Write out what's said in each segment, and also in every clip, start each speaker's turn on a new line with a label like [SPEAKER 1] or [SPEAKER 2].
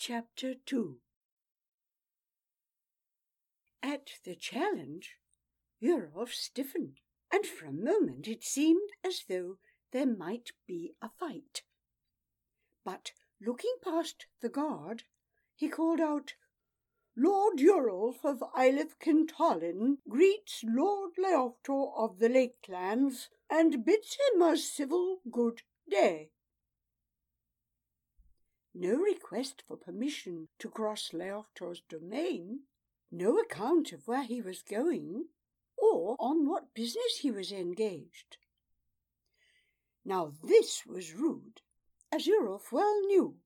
[SPEAKER 1] Chapter 2 At the challenge, Yurov stiffened, and for a moment it seemed as though there might be a fight. But looking past the guard, he called out, Lord Yurolf of Eilif Kintalin greets Lord Leoftor of the Lakelands and bids him a civil good day no request for permission to cross Leoftor's domain, no account of where he was going, or on what business he was engaged. Now this was rude, as Yurolf well knew,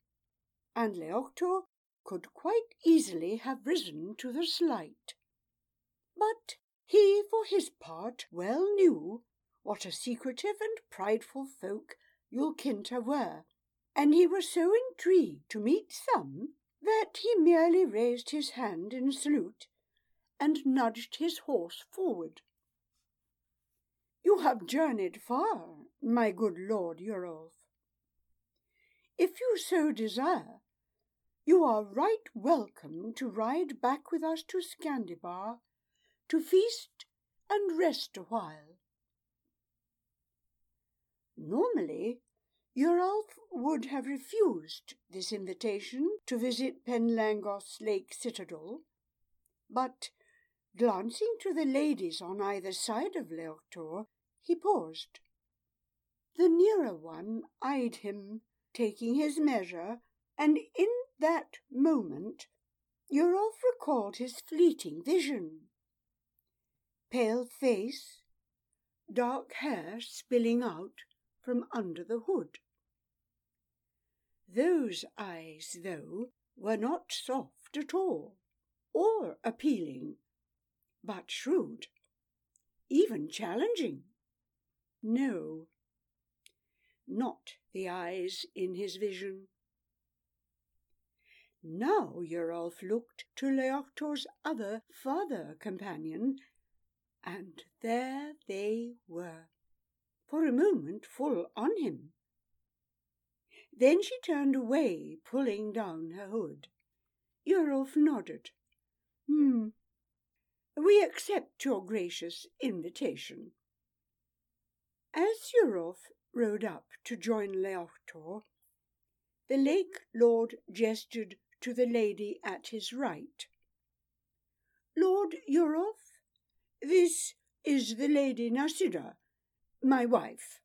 [SPEAKER 1] and Leoftor could quite easily have risen to the slight. But he, for his part, well knew what a secretive and prideful folk Yulkinta were, and he was so intrigued to meet some that he merely raised his hand in salute and nudged his horse forward. You have journeyed far, my good Lord Yurolf. If you so desire, you are right welcome to ride back with us to Skandibar to feast and rest a while. Normally, Yurolf would have refused this invitation to visit Penlangos Lake Citadel, but glancing to the ladies on either side of Leoftor, he paused. The nearer one eyed him, taking his measure, and in that moment Yurolf recalled his fleeting vision. Pale face, dark hair spilling out, from under the hood. Those eyes, though, were not soft at all, or appealing, but shrewd, even challenging. No, not the eyes in his vision. Now Yurolf looked to Leoftor's other father companion, and there they were for a moment full on him. Then she turned away, pulling down her hood. Yurolf nodded. Hmm. We accept your gracious invitation. As Yurolf rode up to join Leoftor, the lake lord gestured to the lady at his right. Lord Yurolf, this is the Lady Nasida, my wife.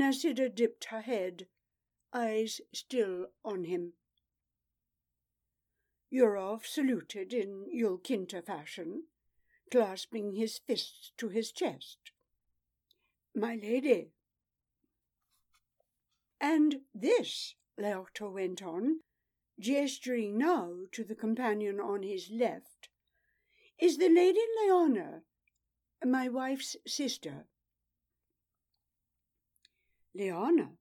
[SPEAKER 1] Nasida dipped her head, eyes still on him. Yurov saluted in Yulkinta fashion, clasping his fists to his chest. My lady. And this, Leoftor went on, gesturing now to the companion on his left, is the Lady Leona, my wife's sister. Leona.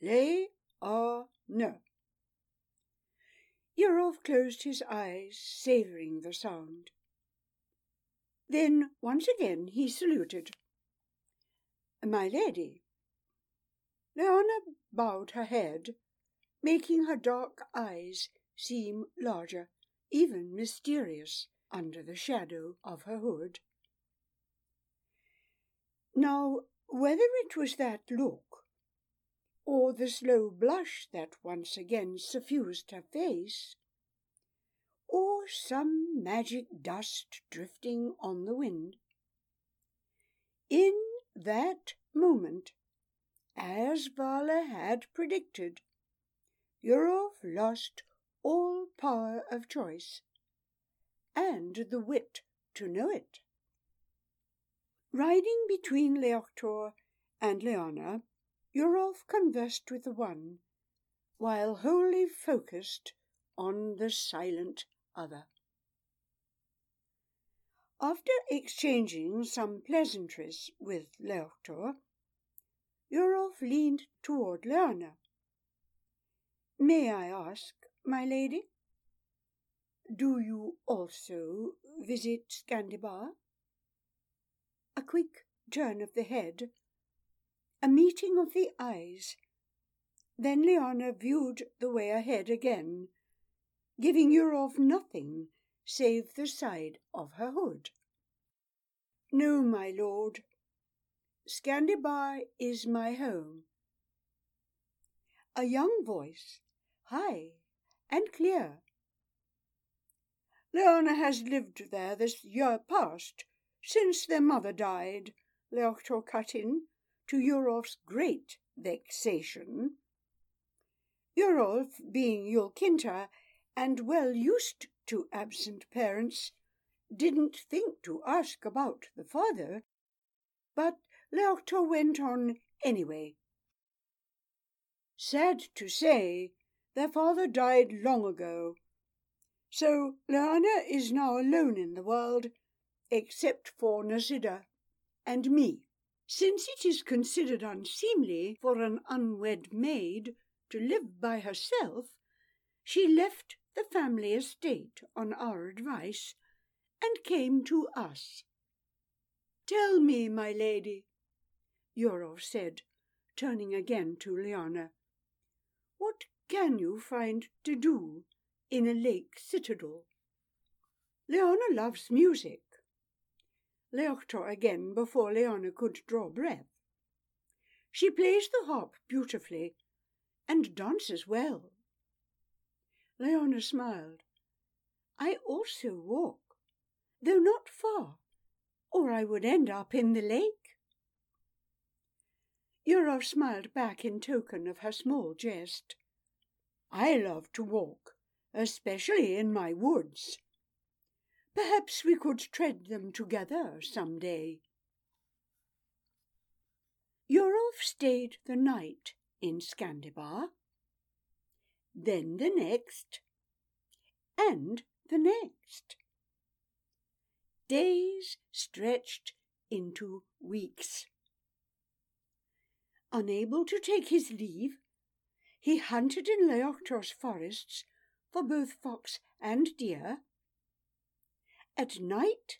[SPEAKER 1] Le-a-na. Yurolf closed his eyes, savouring the sound. Then once again he saluted. My lady. Leona bowed her head, making her dark eyes seem larger, even mysterious under the shadow of her hood. Now, whether it was that look, or the slow blush that once again suffused her face, or some magic dust drifting on the wind, in that moment, as Vala had predicted, Yurolf lost all power of choice and the wit to know it. Riding between Leoftor and Leona, Yurolf conversed with the one, while wholly focused on the silent other. After exchanging some pleasantries with Leoftor, Yurolf leaned toward Leona. May I ask, my lady, do you also visit Skandibar? A quick turn of the head, a meeting of the eyes, Then Leona viewed the way ahead again, giving Yurov nothing save the side of her hood. No, my lord, Skandibar is my home. A young voice, high and clear. Leona has lived there this year past, since their mother died, Leokhtor cut in, to Yurov's great vexation. Yurov, being Yulkinta and well used to absent parents, didn't think to ask about the father, but Leokhtor went on anyway. Sad to say, their father died long ago, so Leona is now alone in the world, except for Nasida and me. Since it is considered unseemly for an unwed maid to live by herself, she left the family estate on our advice and came to us. Tell me, my lady, Yurov said, turning again to Leona, what can you find to do in a lake citadel? Leona loves music. Leokhtor again before Leona could draw breath. She plays the harp beautifully and dances well. Leona smiled. I also walk, though not far, or I would end up in the lake. Yurov smiled back in token of her small jest. I love to walk, especially in my woods. Perhaps we could tread them together some day. Yurov stayed the night in Skandibar, then the next, and the next. Days stretched into weeks. Unable to take his leave, he hunted in Leokhtor's forests for both fox and deer. At night,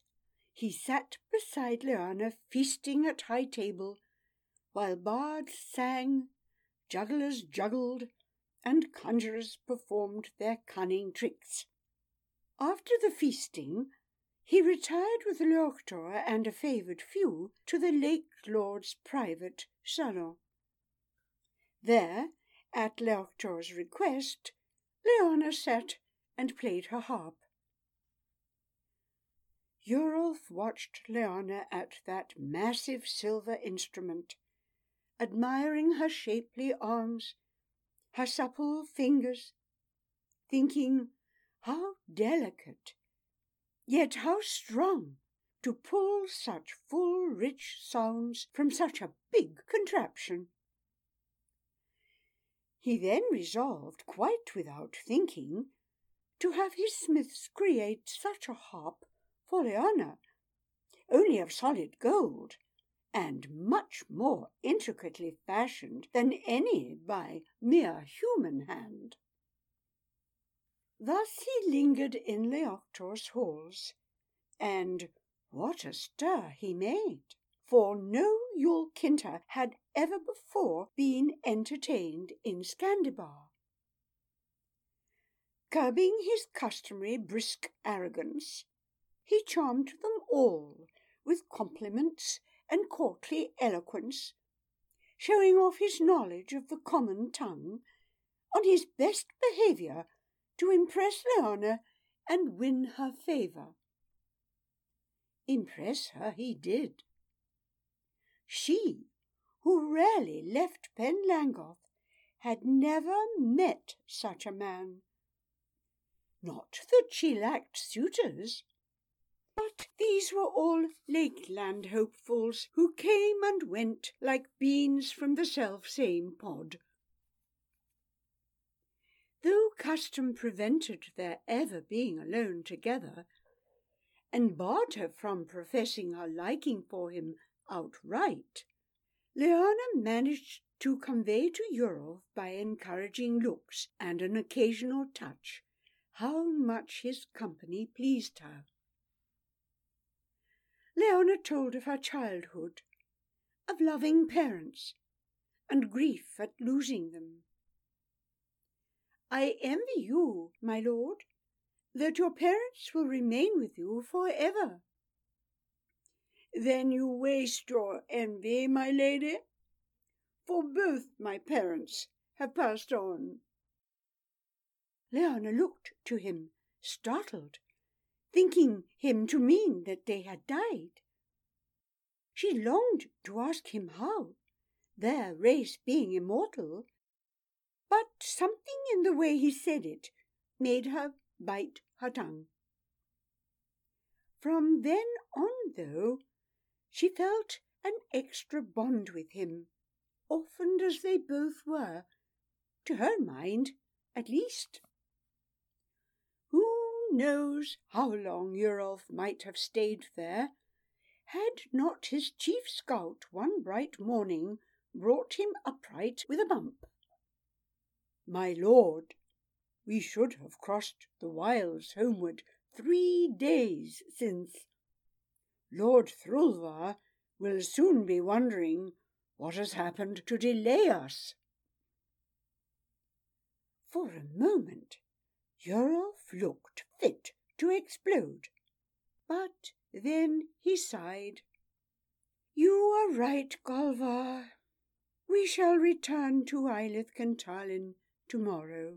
[SPEAKER 1] he sat beside Leona feasting at high table, while bards sang jugglers juggled, and conjurers performed their cunning tricks. After the feasting, he retired with Leokhtor and a favoured few to the lake lord's private salon. There, at Leokhtor's request, Leona sat and played her harp. Yurov watched Leona at that massive silver instrument admiring her shapely arms, her supple fingers, thinking how delicate, yet how strong, to pull such full, rich sounds from such a big contraption. He then resolved, quite without thinking, to have his smiths create such a harp Leona, only of solid gold, and much more intricately fashioned than any by mere human hand. Thus he lingered in Leokhtor's halls, and what a stir he made! For no Yulkinta had ever before been entertained in Skandibar. Curbing his customary brisk arrogance, he charmed them all with compliments and courtly eloquence, showing off his knowledge of the common tongue, on his best behaviour to impress Leona and win her favour. Impress her he did. She, who rarely left Penlanggoth, had never met such a man. Not that she lacked suitors, but these were all Lakeland hopefuls who came and went like beans from the self-same pod. Though custom prevented their ever being alone together, and barred her from professing her liking for him outright, Leona managed to convey to Yurov by encouraging looks and an occasional touch how much his company pleased her. Leona told of her childhood, of loving parents, and grief at losing them. I envy you, my lord, that your parents will remain with you for ever. Then you waste your envy, my lady, for both my parents have passed on. Leona looked to him, startled, thinking him to mean that they had died. She longed to ask him how, their race being immortal, but something in the way he said it made her bite her tongue. From then on, though, she felt an extra bond with him, orphaned as they both were, to her mind, at least. Knows how long Eurolf might have stayed there, had not his chief scout one bright morning brought him upright with a bump. My lord, we should have crossed the wilds homeward three days since, Lord Thrulvar will soon be wondering what has happened to delay us. For a moment, Eurolf looked to explode, but then he sighed. You are right, Golvar. We shall return to Eilith Cantalin tomorrow.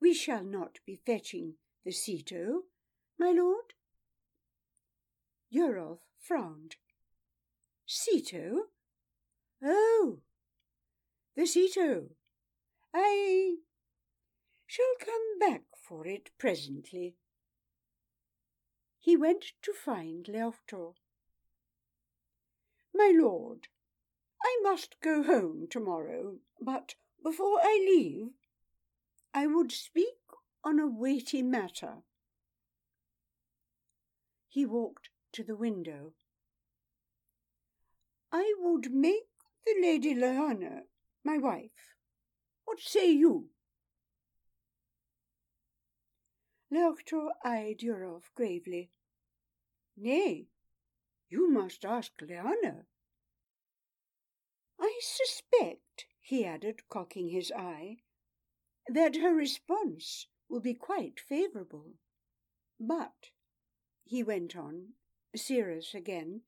[SPEAKER 1] We shall not be fetching the Ceto, my lord? Eurolf frowned. Ceto? Oh, the Ceto. I shall come back for it presently. He went to find Leoftor. My lord, I must go home tomorrow, but before I leave, I would speak on a weighty matter. He walked to the window. I would make the Lady Leanna my wife. What say you? Leoftor eyed Eurolf gravely. Nay, you must ask Leanna. I suspect, he added, cocking his eye, that her response will be quite favourable. But, he went on, serious again,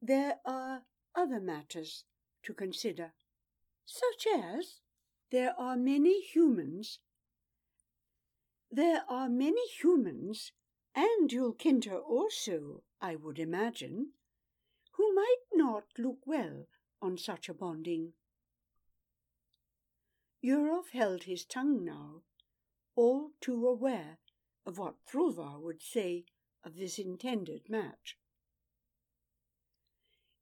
[SPEAKER 1] there are other matters to consider, such as there are many humans. There are many humans, and Yulkinta also, I would imagine, who might not look well on such a bonding. Eurolf held his tongue now, all too aware of what Thrulvar would say of this intended match.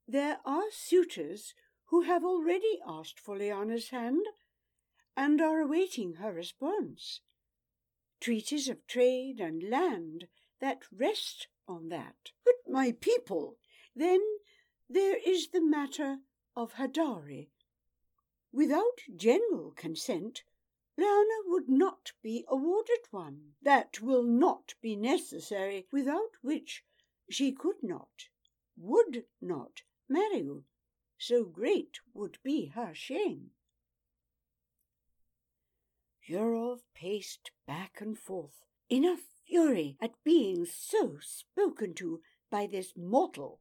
[SPEAKER 1] There are suitors who have already asked for Leanna's hand and are awaiting her response. Treaties of trade and land that rest on that. But my people, then there is the matter of Hadari. Without general consent, Leanna would not be awarded one. That will not be necessary, without which she could not, would not marry you. So great would be her shame. Eurolf paced back and forth in a fury at being so spoken to by this mortal,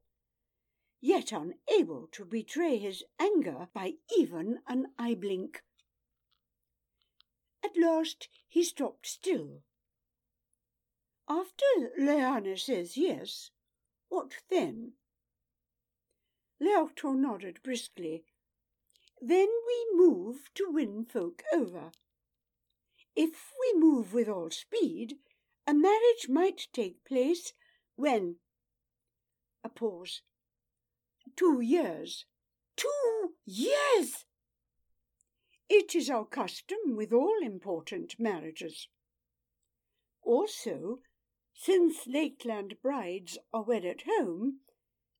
[SPEAKER 1] yet unable to betray his anger by even an eye blink. At last he stopped still. After Leanna says yes, what then? Leoftor nodded briskly. Then we move to win folk over. If we move with all speed, a marriage might take place when. A pause. Two years. Two years! It is our custom with all important marriages. Also, since Lakeland brides are wed at home,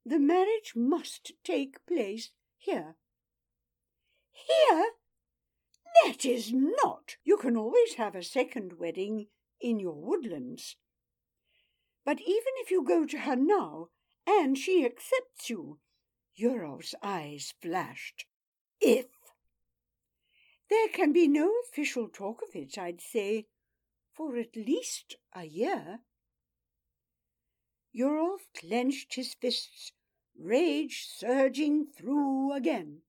[SPEAKER 1] the marriage must take place here. Here? That is not. You can always have a second wedding in your woodlands. But even if you go to her now, and she accepts you, Eurolf's eyes flashed. If There can be no official talk of it, I'd say, for at least a year. Eurolf clenched his fists, rage surging through again.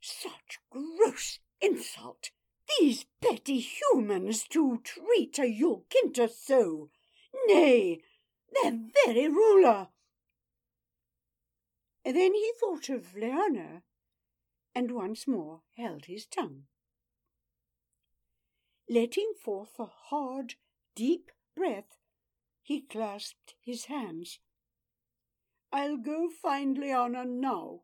[SPEAKER 1] Such gross insult! These petty humans to treat a Yulkinta so! Nay, their very ruler! Then he thought of Leona and once more held his tongue. Letting forth a hard, deep breath, he clasped his hands. I'll go find Leona now,